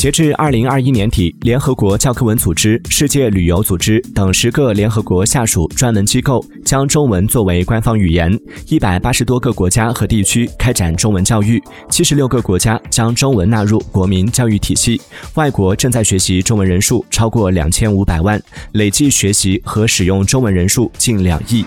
截至二零二一年底联合国教科文组织世界旅游组织等十个联合国下属专门机构将中文作为官方语言一百八十多个国家和地区开展中文教育七十六个国家将中文纳入国民教育体系外国正在学习中文人数超过两千五百万累计学习和使用中文人数近两亿。